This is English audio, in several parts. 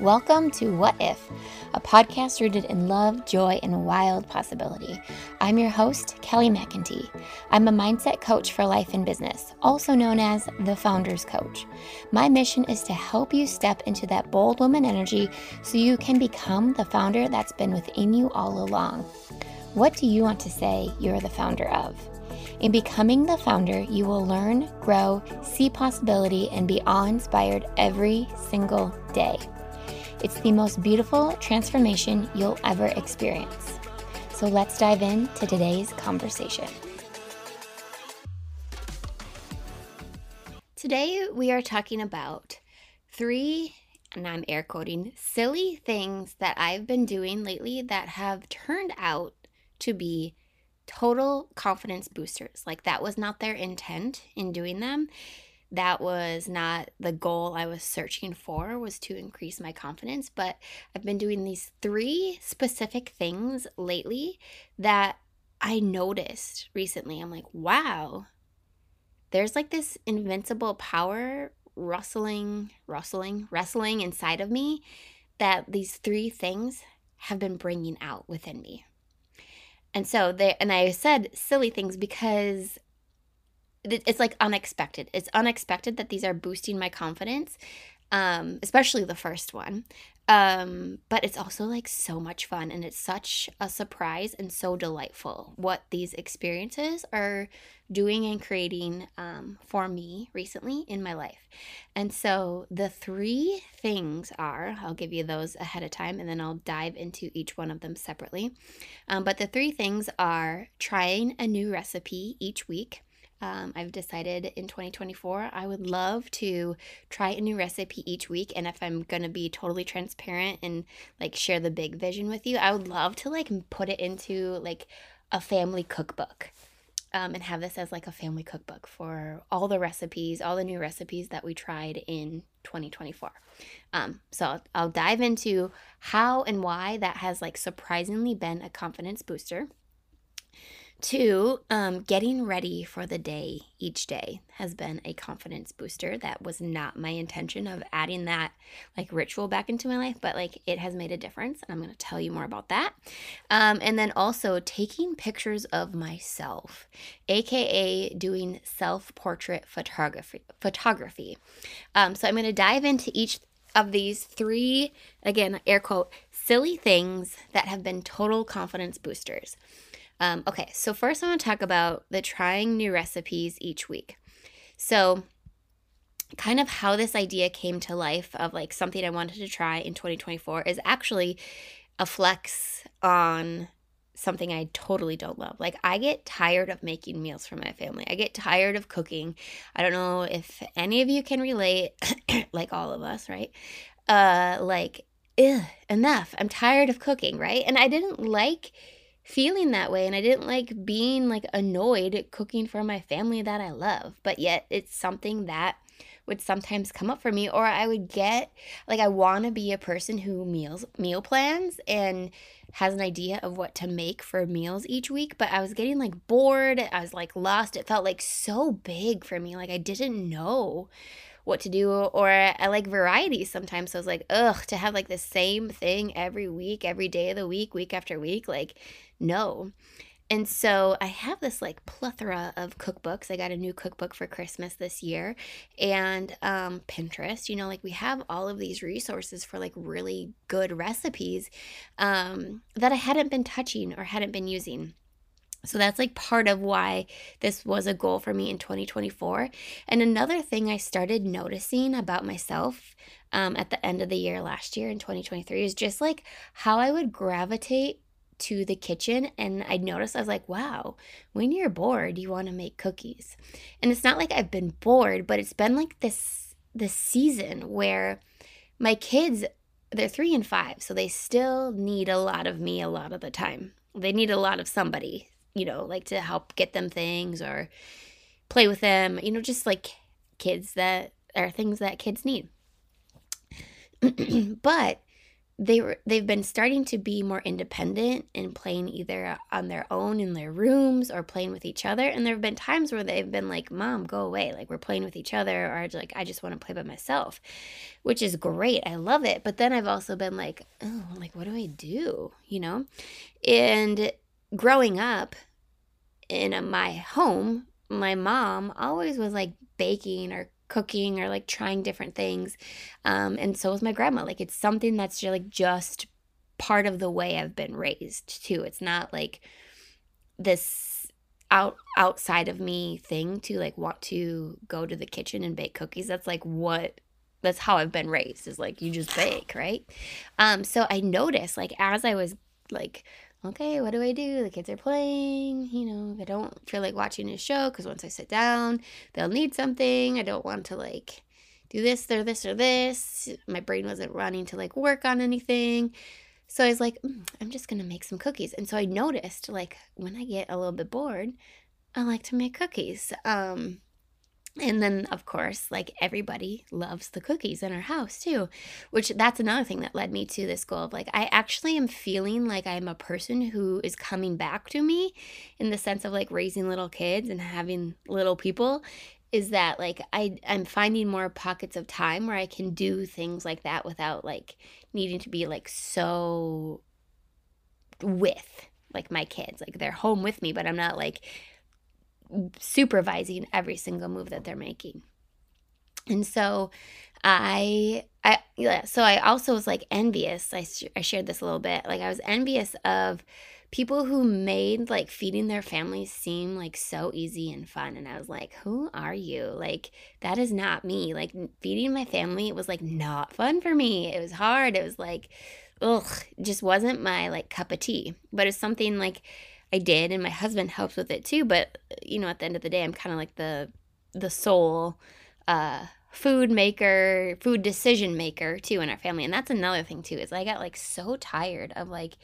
Welcome to What If, a podcast rooted in love, joy, and wild possibility. I'm your host, Kelly McEntee. I'm a mindset coach for life and business, also known as the Founders Coach. My mission is to help you step into that bold woman energy so you can become the founder that's been within you all along. What do you want to say you're the founder of? In becoming the founder, you will learn, grow, see possibility, and be awe inspired every single day. It's the most beautiful transformation you'll ever experience. So let's dive into today's conversation. Today, we are talking about three, and I'm air quoting, silly things that I've been doing lately that have turned out to be total confidence boosters. Like, that was not their intent in doing them that was not the goal I was searching for was to increase my confidence, but I've been doing these three specific things lately that I noticed recently. I'm like, wow. There's like this invincible power rustling, rustling, wrestling inside of me that these three things have been bringing out within me. And so they and I said silly things because it's like unexpected. It's unexpected that these are boosting my confidence, um, especially the first one. Um, but it's also like so much fun and it's such a surprise and so delightful what these experiences are doing and creating um, for me recently in my life. And so the three things are I'll give you those ahead of time and then I'll dive into each one of them separately. Um, but the three things are trying a new recipe each week um, I've decided in 2024 I would love to try a new recipe each week. And if I'm going to be totally transparent and like share the big vision with you, I would love to like put it into like a family cookbook. Um, and have this as like a family cookbook for all the recipes, all the new recipes that we tried in 2024. Um, so I'll, I'll dive into how and why that has like surprisingly been a confidence booster. Two, um, getting ready for the day each day has been a confidence booster. That was not my intention of adding that like ritual back into my life, but like it has made a difference. And I'm going to tell you more about that. Um, and then also taking pictures of myself, aka doing self portrait photography. Photography. Um, so I'm going to dive into each of these three, again, air quote, silly things that have been total confidence boosters. Um, okay, so first I want to talk about the trying new recipes each week. So, kind of how this idea came to life of like something I wanted to try in 2024 is actually a flex on something I totally don't love. Like I get tired of making meals for my family. I get tired of cooking. I don't know if any of you can relate like all of us, right? Uh like enough. I'm tired of cooking, right? And I didn't like feeling that way and I didn't like being like annoyed cooking for my family that I love. But yet it's something that would sometimes come up for me or I would get like I want to be a person who meals meal plans and has an idea of what to make for meals each week, but I was getting like bored. I was like lost. It felt like so big for me. Like I didn't know what to do or I like variety sometimes. So I was like, ugh, to have like the same thing every week, every day of the week, week after week, like no. And so I have this like plethora of cookbooks. I got a new cookbook for Christmas this year and um, Pinterest. You know, like we have all of these resources for like really good recipes um, that I hadn't been touching or hadn't been using. So that's like part of why this was a goal for me in 2024. And another thing I started noticing about myself um, at the end of the year last year in 2023 is just like how I would gravitate to the kitchen and I noticed I was like, wow, when you're bored, you want to make cookies. And it's not like I've been bored, but it's been like this this season where my kids they're 3 and 5, so they still need a lot of me a lot of the time. They need a lot of somebody you know, like to help get them things or play with them, you know, just like kids that are things that kids need. but they were they've been starting to be more independent and playing either on their own in their rooms or playing with each other. And there have been times where they've been like mom go away. Like we're playing with each other or like i just want to play by myself which is great. I love it. But then i've also been like oh like what do i do? You know? And growing up in my home my mom always was like baking or cooking or like trying different things. Um, and so was my grandma. Like it's something that's just like just part of the way I've been raised too. It's not like this out outside of me thing to like want to go to the kitchen and bake cookies. That's like what that's how I've been raised is like you just bake, right? Um so I noticed like as I was like okay, what do I do? The kids are playing. You know, I don't feel like watching a show because once I sit down, they'll need something. I don't want to like do this or this or this. My brain wasn't running to like work on anything. So I was like, mm, I'm just going to make some cookies. And so I noticed like when I get a little bit bored, I like to make cookies. Um, and then, of course, like everybody loves the cookies in our house too, which that's another thing that led me to this goal of like, I actually am feeling like I'm a person who is coming back to me in the sense of like raising little kids and having little people. Is that like I, I'm finding more pockets of time where I can do things like that without like needing to be like so with like my kids. Like they're home with me, but I'm not like supervising every single move that they're making. And so I I yeah, so I also was like envious. I I shared this a little bit. Like I was envious of people who made like feeding their families seem like so easy and fun and I was like, "Who are you?" Like that is not me. Like feeding my family was like not fun for me. It was hard. It was like ugh, just wasn't my like cup of tea. But it's something like I did, and my husband helps with it too. But you know, at the end of the day, I'm kind of like the the sole uh, food maker, food decision maker too in our family, and that's another thing too. Is I got like so tired of like,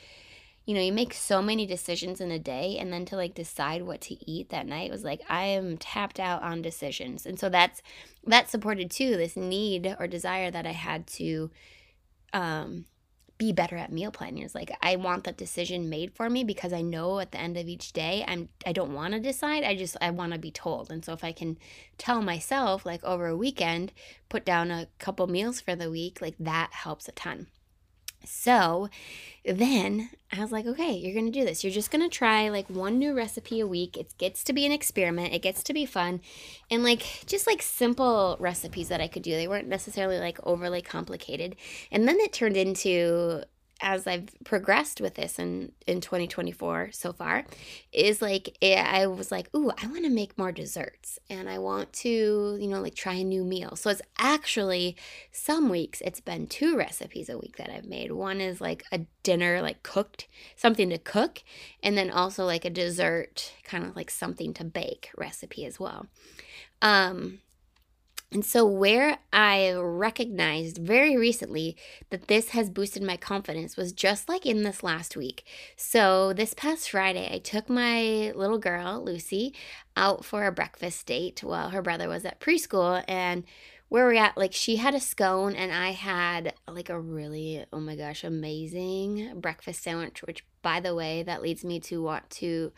you know, you make so many decisions in a day, and then to like decide what to eat that night was like I am tapped out on decisions, and so that's that supported too this need or desire that I had to um be better at meal planning. It's like I want that decision made for me because I know at the end of each day I'm I don't want to decide. I just I want to be told. And so if I can tell myself like over a weekend, put down a couple meals for the week, like that helps a ton. So then I was like, okay, you're going to do this. You're just going to try like one new recipe a week. It gets to be an experiment, it gets to be fun. And like just like simple recipes that I could do. They weren't necessarily like overly complicated. And then it turned into as I've progressed with this in in 2024 so far is like I was like, "Ooh, I want to make more desserts and I want to, you know, like try a new meal." So it's actually some weeks it's been two recipes a week that I've made. One is like a dinner like cooked, something to cook, and then also like a dessert, kind of like something to bake recipe as well. Um and so, where I recognized very recently that this has boosted my confidence was just like in this last week. So, this past Friday, I took my little girl, Lucy, out for a breakfast date while her brother was at preschool. And where we're at, like, she had a scone, and I had like a really, oh my gosh, amazing breakfast sandwich, which, by the way, that leads me to want to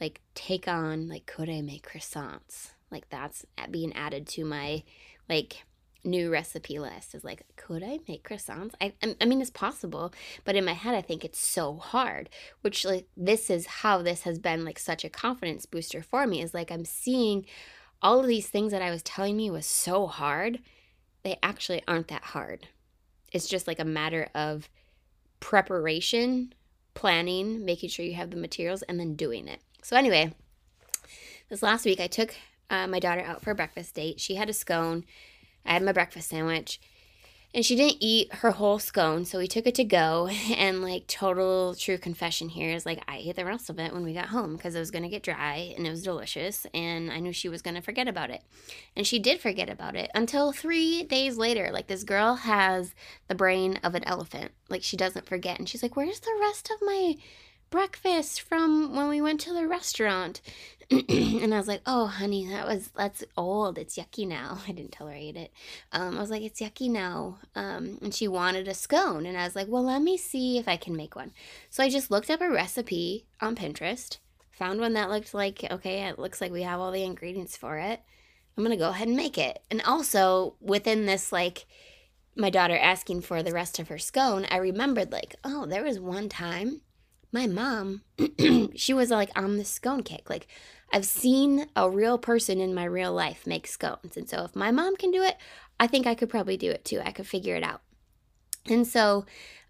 like take on, like, could I make croissants? Like that's being added to my like new recipe list is like could i make croissants? I, I mean it's possible but in my head i think it's so hard which like this is how this has been like such a confidence booster for me is like i'm seeing all of these things that i was telling me was so hard they actually aren't that hard. It's just like a matter of preparation planning making sure you have the materials and then doing it. So anyway this last week i took uh, my daughter out for a breakfast date. She had a scone. I had my breakfast sandwich. And she didn't eat her whole scone, so we took it to go. And, like, total true confession here is like, I ate the rest of it when we got home because it was to get dry and it was delicious. And I knew she was to forget about it. And she did forget about it until three days later. Like, this girl has the brain of an elephant. Like, she doesn't forget. And she's like, Where's the rest of my breakfast from when we went to the restaurant. and I was like, oh, honey, that was, that's old. It's yucky now. I didn't tell her I ate it. Um, I was like, it's yucky now. Um, and she wanted a scone. And I was like, well, let me see if I can make one. So I just looked up a recipe on Pinterest, found one that looked like, okay, it looks like we have all the ingredients for it. I'm going to go ahead and make it. And also within this, like, my daughter asking for the rest of her scone, I remembered, like, oh, there was one time my mom, she was like on the scone kick. Like, I've seen a real person in my real life make scones. And so if my mom can do it, I think I could probably do it too. I could figure it out. And so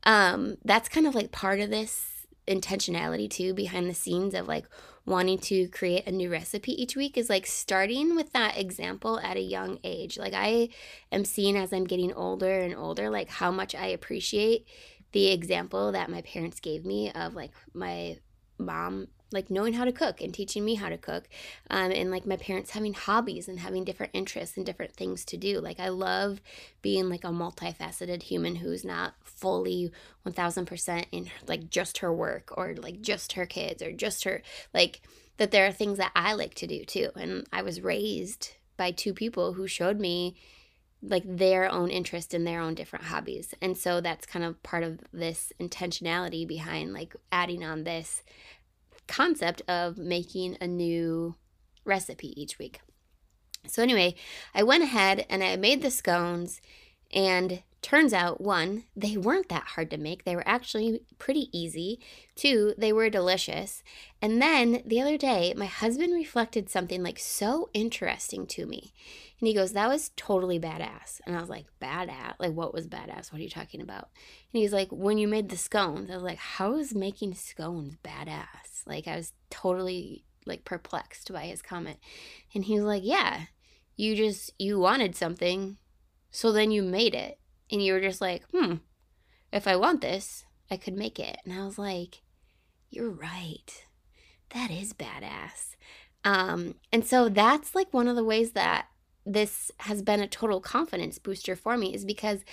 um, that's kind of like part of this intentionality too behind the scenes of like wanting to create a new recipe each week is like starting with that example at a young age. Like I am seeing as I'm getting older and older, like how much I appreciate the example that my parents gave me of like my mom like knowing how to cook and teaching me how to cook um, and like my parents having hobbies and having different interests and different things to do. Like i love being like a multifaceted human who's not fully 1000% in like just her work or like just her kids or just her like that there are things that i like to do too. And i was raised by two people who showed me like their own interest in their own different hobbies. And so that's kind of part of this intentionality behind like adding on this concept of making a new recipe each week. So anyway, I went ahead and I made the scones and turns out one, they weren't that hard to make. They were actually pretty easy. Two, they were delicious. And then the other day, my husband reflected something like so interesting to me. And he goes, That was totally badass. And I was like, Badass? Like, what was badass? What are you talking about? And he's like, When you made the scones, I was like, How is making scones badass? Like, I was totally like perplexed by his comment. And he was like, Yeah, you just, you wanted something. So then you made it. And you were just like, Hmm, if I want this, I could make it. And I was like, You're right. That is badass. Um, and so that's like one of the ways that this has been a total confidence booster for me is because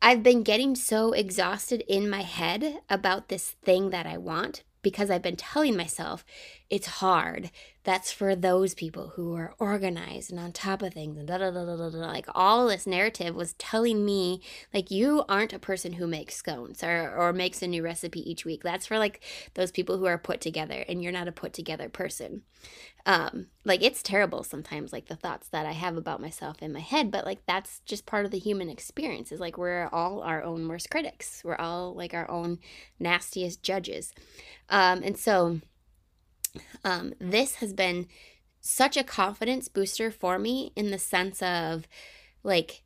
I've been getting so exhausted in my head about this thing that I want because I've been telling myself it's hard. That's for those people who are organized and on top of things and da da da da da. Like all this narrative was telling me, like, you aren't a person who makes scones or, or makes a new recipe each week. That's for like those people who are put together and you're not a put together person. Um, like it's terrible sometimes, like the thoughts that I have about myself in my head, but like that's just part of the human experience is like we're all our own worst critics. We're all like our own nastiest judges. Um, and so um, this has been such a confidence booster for me in the sense of like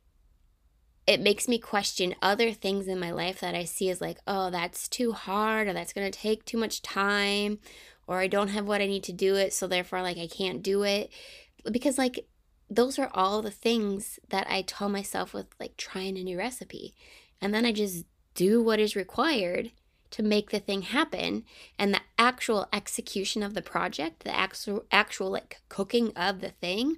it makes me question other things in my life that I see as like, oh, that's too hard or that's going to take too much time or I don't have what I need to do it, so therefore like I can't do it. Because like those are all the things that I tell myself with like trying a new recipe. And then I just do what is required to make the thing happen and the actual execution of the project the actual actual like cooking of the thing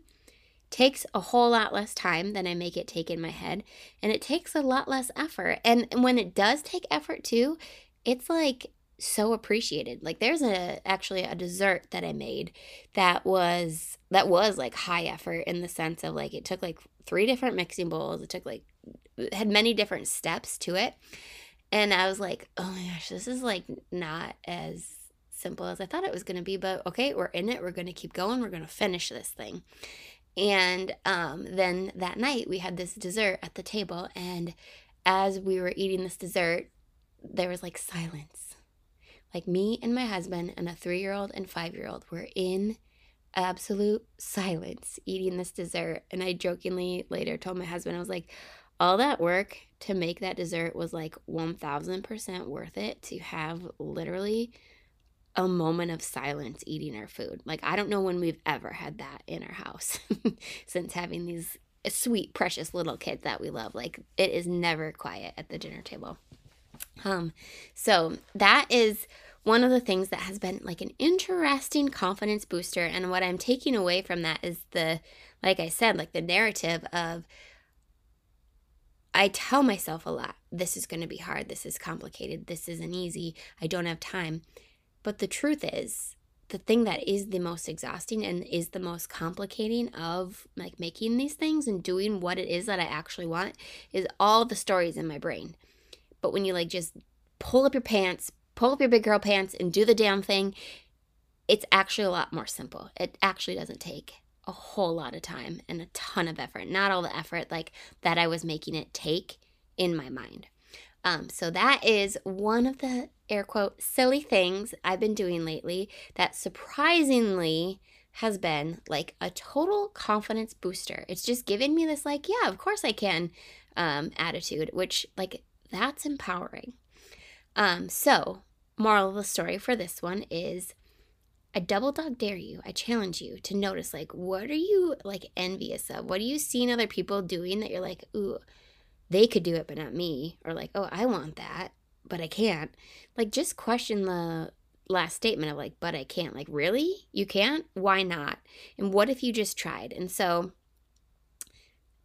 takes a whole lot less time than i make it take in my head and it takes a lot less effort. And when it does take effort too it's like so appreciated. Like there's a actually a dessert that i made that was that was like high effort in the sense of like it took like three different mixing bowls. It took like had many different steps to it and I was like, oh my gosh, this is like not as simple as I thought it was going to be. But okay, we're in it. We're going to keep going. We're going to finish this thing. And um, then that night, we had this dessert at the table. And as we were eating this dessert, there was like silence. Like me and my husband and a three year old and five year old were in absolute silence eating this dessert. And I jokingly later told my husband, I was like, all that work to make that dessert was like 1000% worth it to have literally a moment of silence eating our food. Like, I don't know when we've ever had that in our house since having these sweet, precious little kids that we love. Like, it is never quiet at the dinner table. Um, so that is one of the things that has been like an interesting confidence booster. And what I'm taking away from that is the, like I said, like the narrative of I tell myself a lot this is going to be hard, this is complicated, this isn't easy, I don't have time. But the truth is, the thing that is the most exhausting and is the most complicating of like making these things and doing what it is that I actually want is all the stories in my brain. But when you like just pull up your pants, pull up your big girl pants and do the damn thing, it's actually a lot more simple. It actually doesn't take a whole lot of time and a ton of effort. Not all the effort like that I was making it take in my mind. Um, so that is one of the air quote silly things I've been doing lately that surprisingly has been like a total confidence booster. It's just given me this like, yeah, of course I can um, attitude, which like that's empowering. Um, so moral of the story for this one is I double dog dare you. I challenge you to notice like what are you like envious of? What are you seeing other people doing that you're like, ooh, they could do it, but not me. Or like, oh, I want that, but I can't. Like, just question the last statement of like, but I can't. Like, really? You can't? Why not? And what if you just tried? And so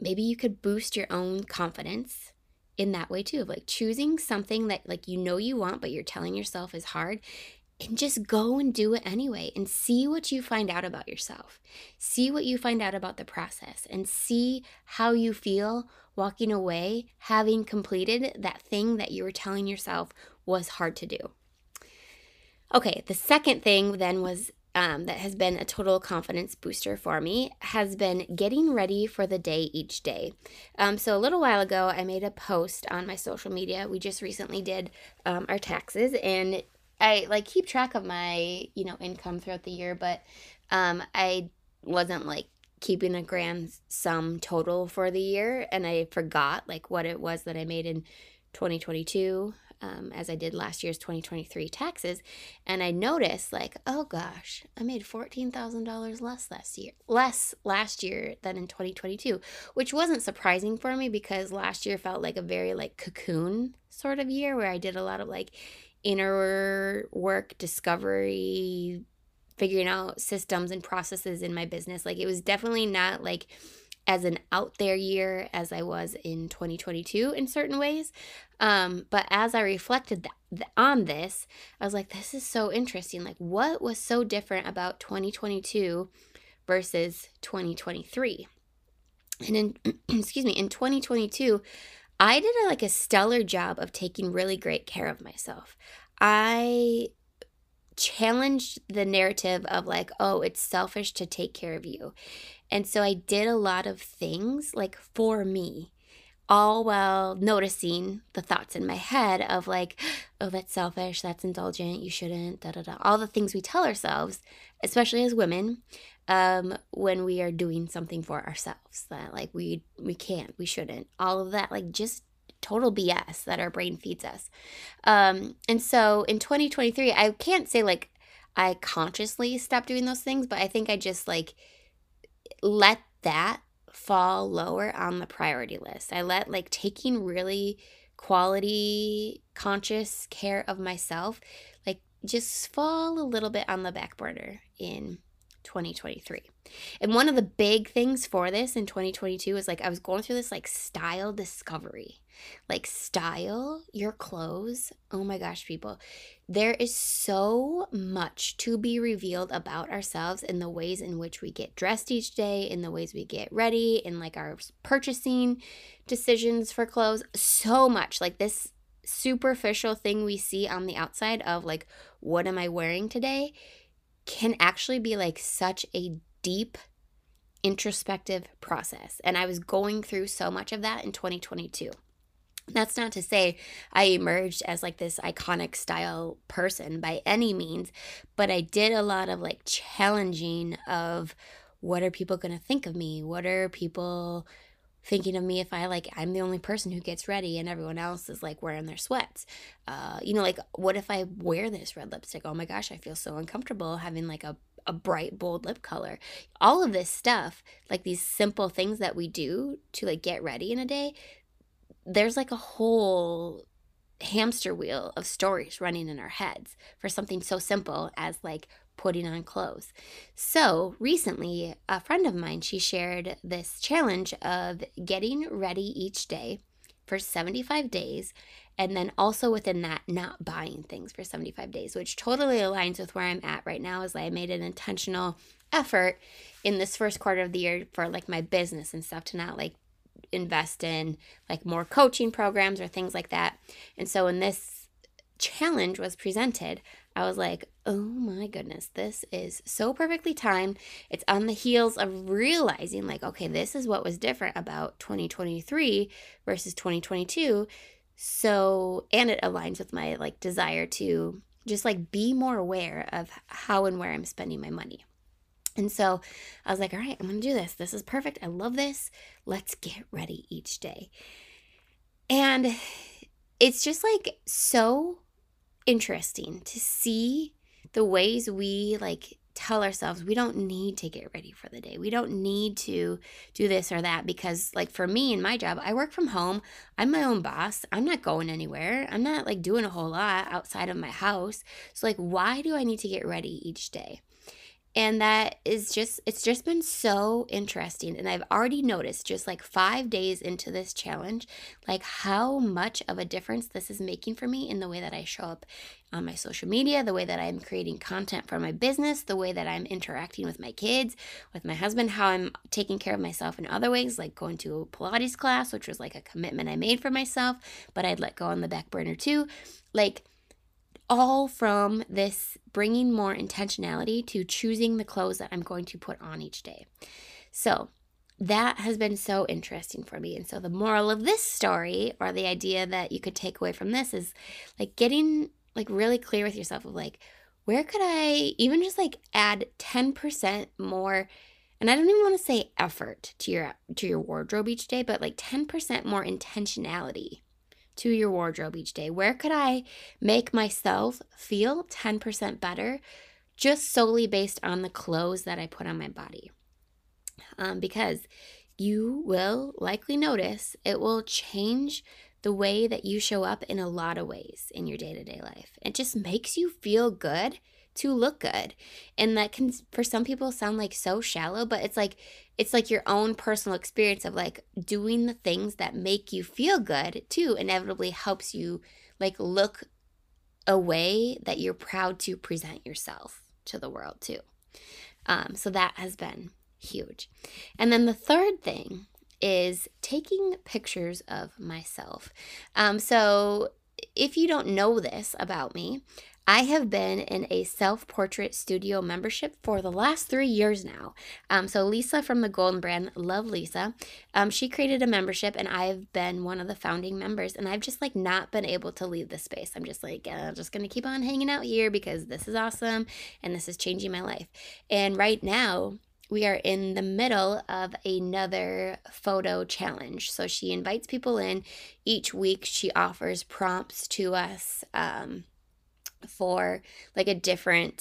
maybe you could boost your own confidence in that way too of like choosing something that like you know you want but you're telling yourself is hard and just go and do it anyway and see what you find out about yourself. See what you find out about the process and see how you feel walking away having completed that thing that you were telling yourself was hard to do. Okay, the second thing then was um, that has been a total confidence booster for me has been getting ready for the day each day. Um, so, a little while ago, I made a post on my social media. We just recently did um, our taxes, and I like keep track of my you know income throughout the year, but um, I wasn't like keeping a grand sum total for the year and I forgot like what it was that I made in 2022 um, as I did last year's 2023 taxes and I noticed like oh gosh I made $14,000 less last year less last year than in 2022 which wasn't surprising for me because last year felt like a very like cocoon sort of year where I did a lot of like inner work discovery figuring out systems and processes in my business. Like it was definitely not like as an out there year as I was in 2022 in certain ways. Um, but as I reflected th- on this, I was like, this is so interesting. Like, what was so different about 2022 versus 2023? And in, excuse me, in 2022, I did a, like a stellar job of taking really great care of myself. I challenged the narrative of like, oh, it's selfish to take care of you. And so I did a lot of things like for me, all while noticing the thoughts in my head of like, oh, that's selfish, that's indulgent, you shouldn't, da da da. All the things we tell ourselves, especially as women, um, when we are doing something for ourselves that like we we can't, we shouldn't. All of that, like just total BS that our brain feeds us. Um, and so in 2023, I can't say like I consciously stopped doing those things, but I think I just like let that fall lower on the priority list. I let like taking really quality, conscious care of myself, like just fall a little bit on the back burner in 2023. And one of the big things for this in 2022 is like I was going through this like style discovery. Like style your clothes. Oh my gosh, people. There is so much to be revealed about ourselves in the ways in which we get dressed each day, in the ways we get ready, in like our purchasing decisions for clothes. So much. Like this superficial thing we see on the outside of like what am I wearing today can actually be like such a deep introspective process. And I was going through so much of that in 2022. That's not to say I emerged as like this iconic style person by any means, but I did a lot of like challenging of what are people going to think of me? What are people thinking of me if I like I'm the only person who gets ready and everyone else is like wearing their sweats. Uh, you know, like what if I wear this red lipstick? Oh my gosh, I feel so uncomfortable having like a a bright bold lip color. All of this stuff, like these simple things that we do to like get ready in a day, there's like a whole hamster wheel of stories running in our heads for something so simple as like putting on clothes. So, recently, a friend of mine, she shared this challenge of getting ready each day for 75 days. And then also within that, not buying things for 75 days, which totally aligns with where I'm at right now. Is I made an intentional effort in this first quarter of the year for like my business and stuff to not like invest in like more coaching programs or things like that. And so when this challenge was presented, I was like, oh my goodness, this is so perfectly timed. It's on the heels of realizing, like, okay, this is what was different about 2023 versus 2022. So, and it aligns with my like desire to just like be more aware of how and where I'm spending my money. And so I was like, all right, I'm going to do this. This is perfect. I love this. Let's get ready each day. And it's just like so interesting to see the ways we like tell ourselves we don't need to get ready for the day. We don't need to do this or that because like for me in my job, I work from home. I'm my own boss. I'm not going anywhere. I'm not like doing a whole lot outside of my house. So like why do I need to get ready each day? And that is just it's just been so interesting. And i've already noticed just like five days into this challenge like how much of a difference this is making for me in the way that i show up on my social media the way that i'm creating content for my business the way that i'm interacting with my kids with my husband how i'm taking care of myself in other ways like going to a pilates class which was like a commitment i made for myself but i'd let go on the back burner too. Like all from this bringing more intentionality to choosing the clothes that I'm going to put on each day. So, that has been so interesting for me. And so, the moral of this story, or the idea that you could take away from this, is like getting like really clear with yourself of like, where could I even just like add 10% more and I don't even want to say effort to your to your wardrobe each day, but like 10% more intentionality to your wardrobe each day? Where could I make myself feel 10% better just solely based on the clothes that I put on my body? Um, because you will likely notice it will change the way that you show up in a lot of ways in your day to day life. It just makes you feel good to look good. And that can, for some people, sound like so shallow, but it's like it's like your own personal experience of like doing the things that make you feel good too inevitably helps you like look a way that you're proud to present yourself to the world too. Um, so that has been huge. And then the third thing is taking pictures of myself. Um, so if you don't know this about me I have been in a self portrait studio membership for the last three years now. Um, so, Lisa from the Golden Brand, love Lisa. Um, she created a membership, and I've been one of the founding members. And I've just like not been able to leave the space. I'm just like, uh, just gonna keep on hanging out here because this is awesome and this is changing my life. And right now, we are in the middle of another photo challenge. So she invites people in each week. She offers prompts to us. Um, for like a different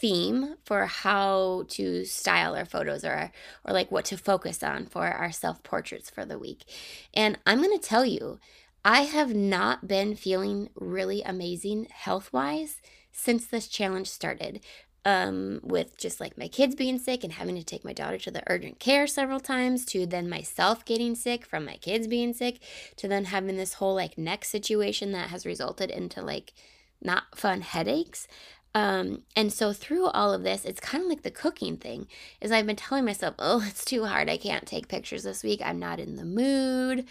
theme for how to style our photos or or like what to focus on for our self portraits for the week. And I'm going to tell you, I have not been feeling really amazing health-wise since this challenge started. Um, with just like my kids being sick and having to take my daughter to the urgent care several times, to then myself getting sick from my kids being sick, to then having this whole like neck situation that has resulted into like not fun headaches. Um, and so through all of this, it's kind of like the cooking thing. Is I've been telling myself, oh, it's too hard. I can't take pictures this week. I'm not in the mood.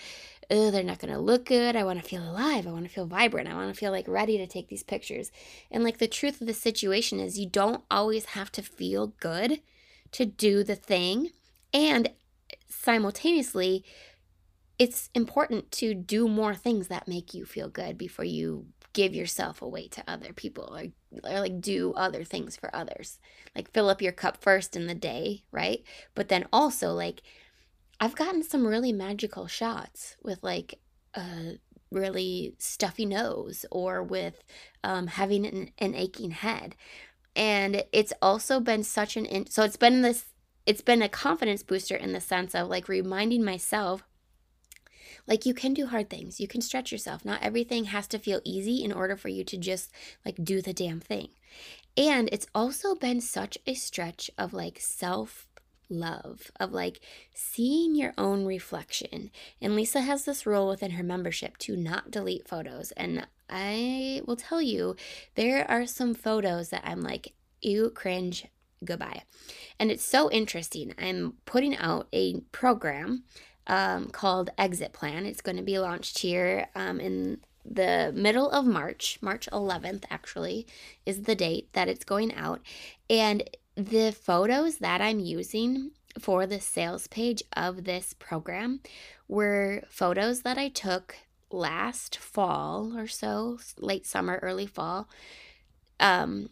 Oh, they're not gonna look good. I want to feel alive. I want to feel vibrant. I want to feel like ready to take these pictures. And like the truth of the situation is, you don't always have to feel good to do the thing. And simultaneously, it's important to do more things that make you feel good before you give yourself away to other people or, or like do other things for others. Like fill up your cup first in the day, right? But then also like I've gotten some really magical shots with like a really stuffy nose or with um, having an, an aching head. And it's also been such an in- so it's been this it's been a confidence booster in the sense of like reminding myself like you can do hard things. You can stretch yourself. Not everything has to feel easy in order for you to just like do the damn thing. And it's also been such a stretch of like self love of like seeing your own reflection. And Lisa has this rule within her membership to not delete photos. And I will tell you, there are some photos that I'm like, ew, cringe, goodbye. And it's so interesting. I'm putting out a program um, called Exit Plan. It's going to be launched here um, in the middle of March, March 11th, actually, is the date that it's going out. And the photos that I'm using for the sales page of this program were photos that I took last fall or so, late summer, early fall, um,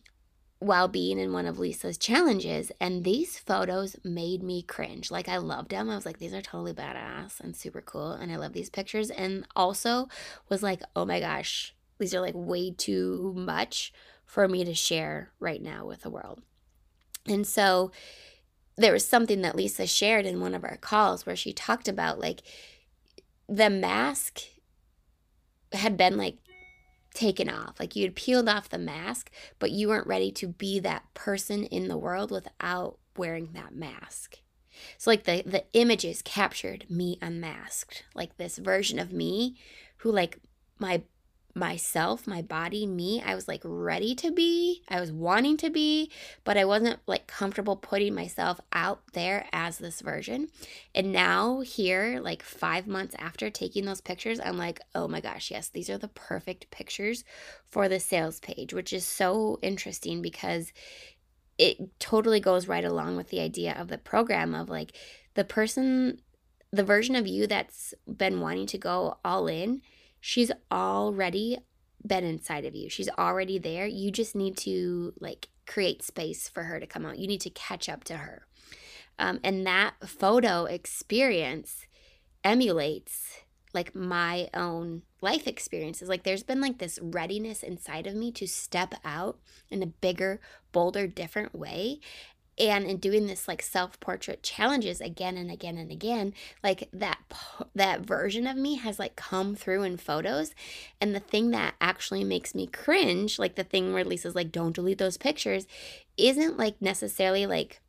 while being in one of Lisa's challenges. And these photos made me cringe. Like, I loved them. I was like, these are totally badass and super cool. And I love these pictures. And also was like, oh my gosh, these are like way too much for me to share right now with the world. And so there was something that Lisa shared in one of our calls where she talked about like the mask had been like taken off. Like you had peeled off the mask, but you weren't ready to be that person in the world without wearing that mask. So like the the images captured me unmasked. Like this version of me who like my myself, my body, me, I was like ready to be. I was wanting to be, but I wasn't like comfortable putting myself out there as this version. And now, here, like five months after taking those pictures, I'm like, oh my gosh, yes, these are the perfect pictures for the sales page, which is so interesting because it totally goes right along with the idea of the program of like the person, the version of you that's been wanting to go all in she's already been inside of you. She's already there. You just need to like create space for her to come out. You need to catch up to her. Um, and that photo experience emulates like my own life experiences. Like there's been like this readiness inside of me to step out in a bigger, bolder, different way and in doing this like self-portrait challenges again and again and again like that that version of me has like come through in photos. And the thing that actually makes me cringe like the thing where lisa's like don't delete those pictures isn't like necessarily like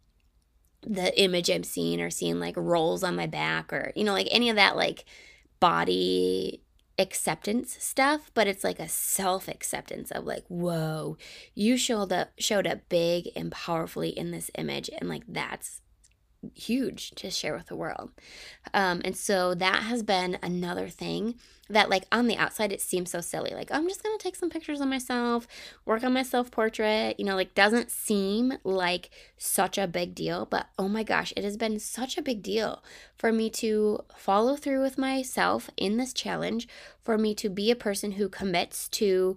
the image i'm seeing or seeing like rolls on my back or you know like any of that like body acceptance stuff, but it's like a self acceptance of like, whoa, you showed up showed up big and powerfully in this image, and like that's huge to share with the world. Um, and so that has been another thing that like on the outside it seems so silly. Like I'm just gonna take some pictures of myself, work on my self-portrait, you know, like doesn't seem like such a big deal, but oh my gosh, it has been such a big deal for me to follow through with myself in this challenge, for me to be a person who commits to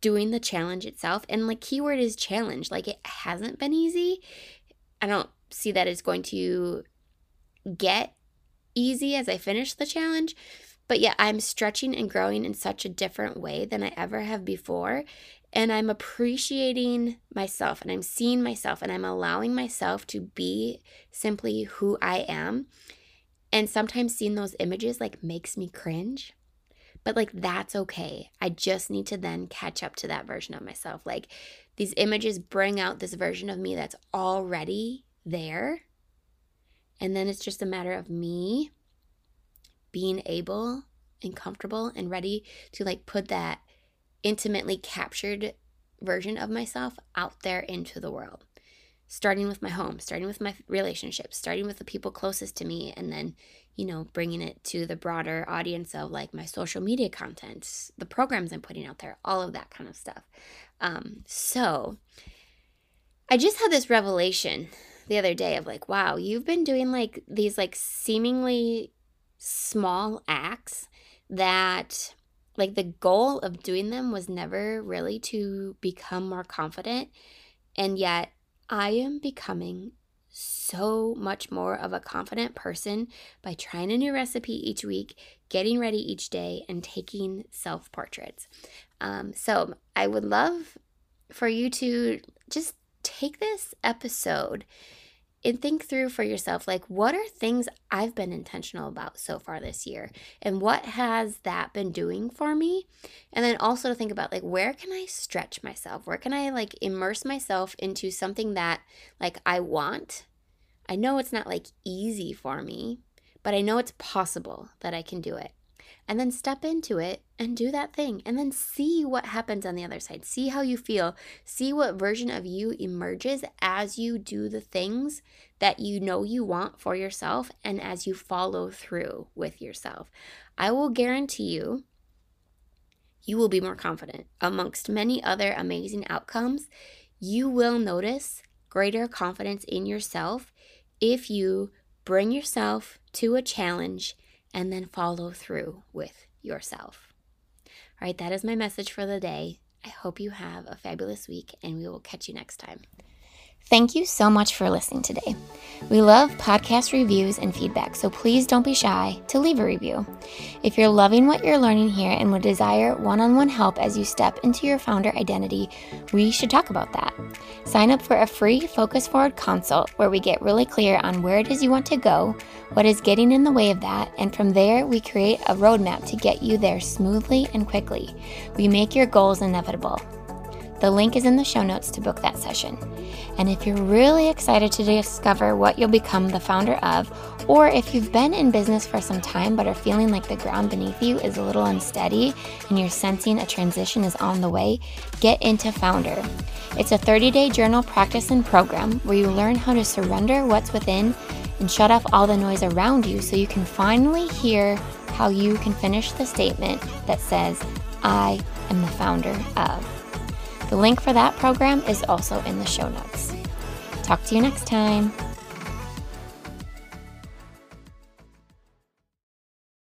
doing the challenge itself. And like keyword is challenge. Like it hasn't been easy. I don't see that it's going to get easy as I finish the challenge. But yeah, I'm stretching and growing in such a different way than I ever have before. And I'm appreciating myself and I'm seeing myself and I'm allowing myself to be simply who I am. And sometimes seeing those images like makes me cringe. But like that's okay. I just need to then catch up to that version of myself. Like these images bring out this version of me that's already there. And then it's just a matter of me being able and comfortable and ready to like put that intimately captured version of myself out there into the world. Starting with my home, starting with my relationships, starting with the people closest to me, and then, you know, bringing it to the broader audience of like my social media content, the programs I'm putting out there, all of that kind of stuff. Um, so I just had this revelation the other day of like, wow, you've been doing like these like seemingly small acts that like the goal of doing them was never really to become more confident. And yet I am becoming so much more of a confident person by trying a new recipe each week, getting ready each day, and taking self portraits. Um, so I would love for you to just take this episode and think through for yourself like what are things I've been intentional about so far this year? And what has that been doing for me? And then also to think about like where can I stretch myself? Where can I like immerse myself into something that like I want? I know it's not like easy for me, but I know it's possible that I can do it. And then step into it and do that thing and then see what happens on the other side. See how you feel. See what version of you emerges as you do the things that you know you want for yourself and as you follow through with yourself. I will guarantee you you will be more confident. Amongst many other amazing outcomes, you will notice greater confidence in yourself if you bring yourself to a challenge and then follow through with yourself. All right, that is my message for the day. I hope you have a fabulous week, and we will catch you next time. Thank you so much for listening today. We love podcast reviews and feedback, so please don't be shy to leave a review. If you're loving what you're learning here and would desire one on one help as you step into your founder identity, we should talk about that. Sign up for a free Focus Forward consult where we get really clear on where it is you want to go, what is getting in the way of that, and from there, we create a roadmap to get you there smoothly and quickly. We make your goals inevitable. The link is in the show notes to book that session. And if you're really excited to discover what you'll become the founder of, or if you've been in business for some time but are feeling like the ground beneath you is a little unsteady and you're sensing a transition is on the way, get into Founder. It's a 30 day journal practice and program where you learn how to surrender what's within and shut off all the noise around you so you can finally hear how you can finish the statement that says, I am the founder of. The link for that program is also in the show notes. Talk to you next time.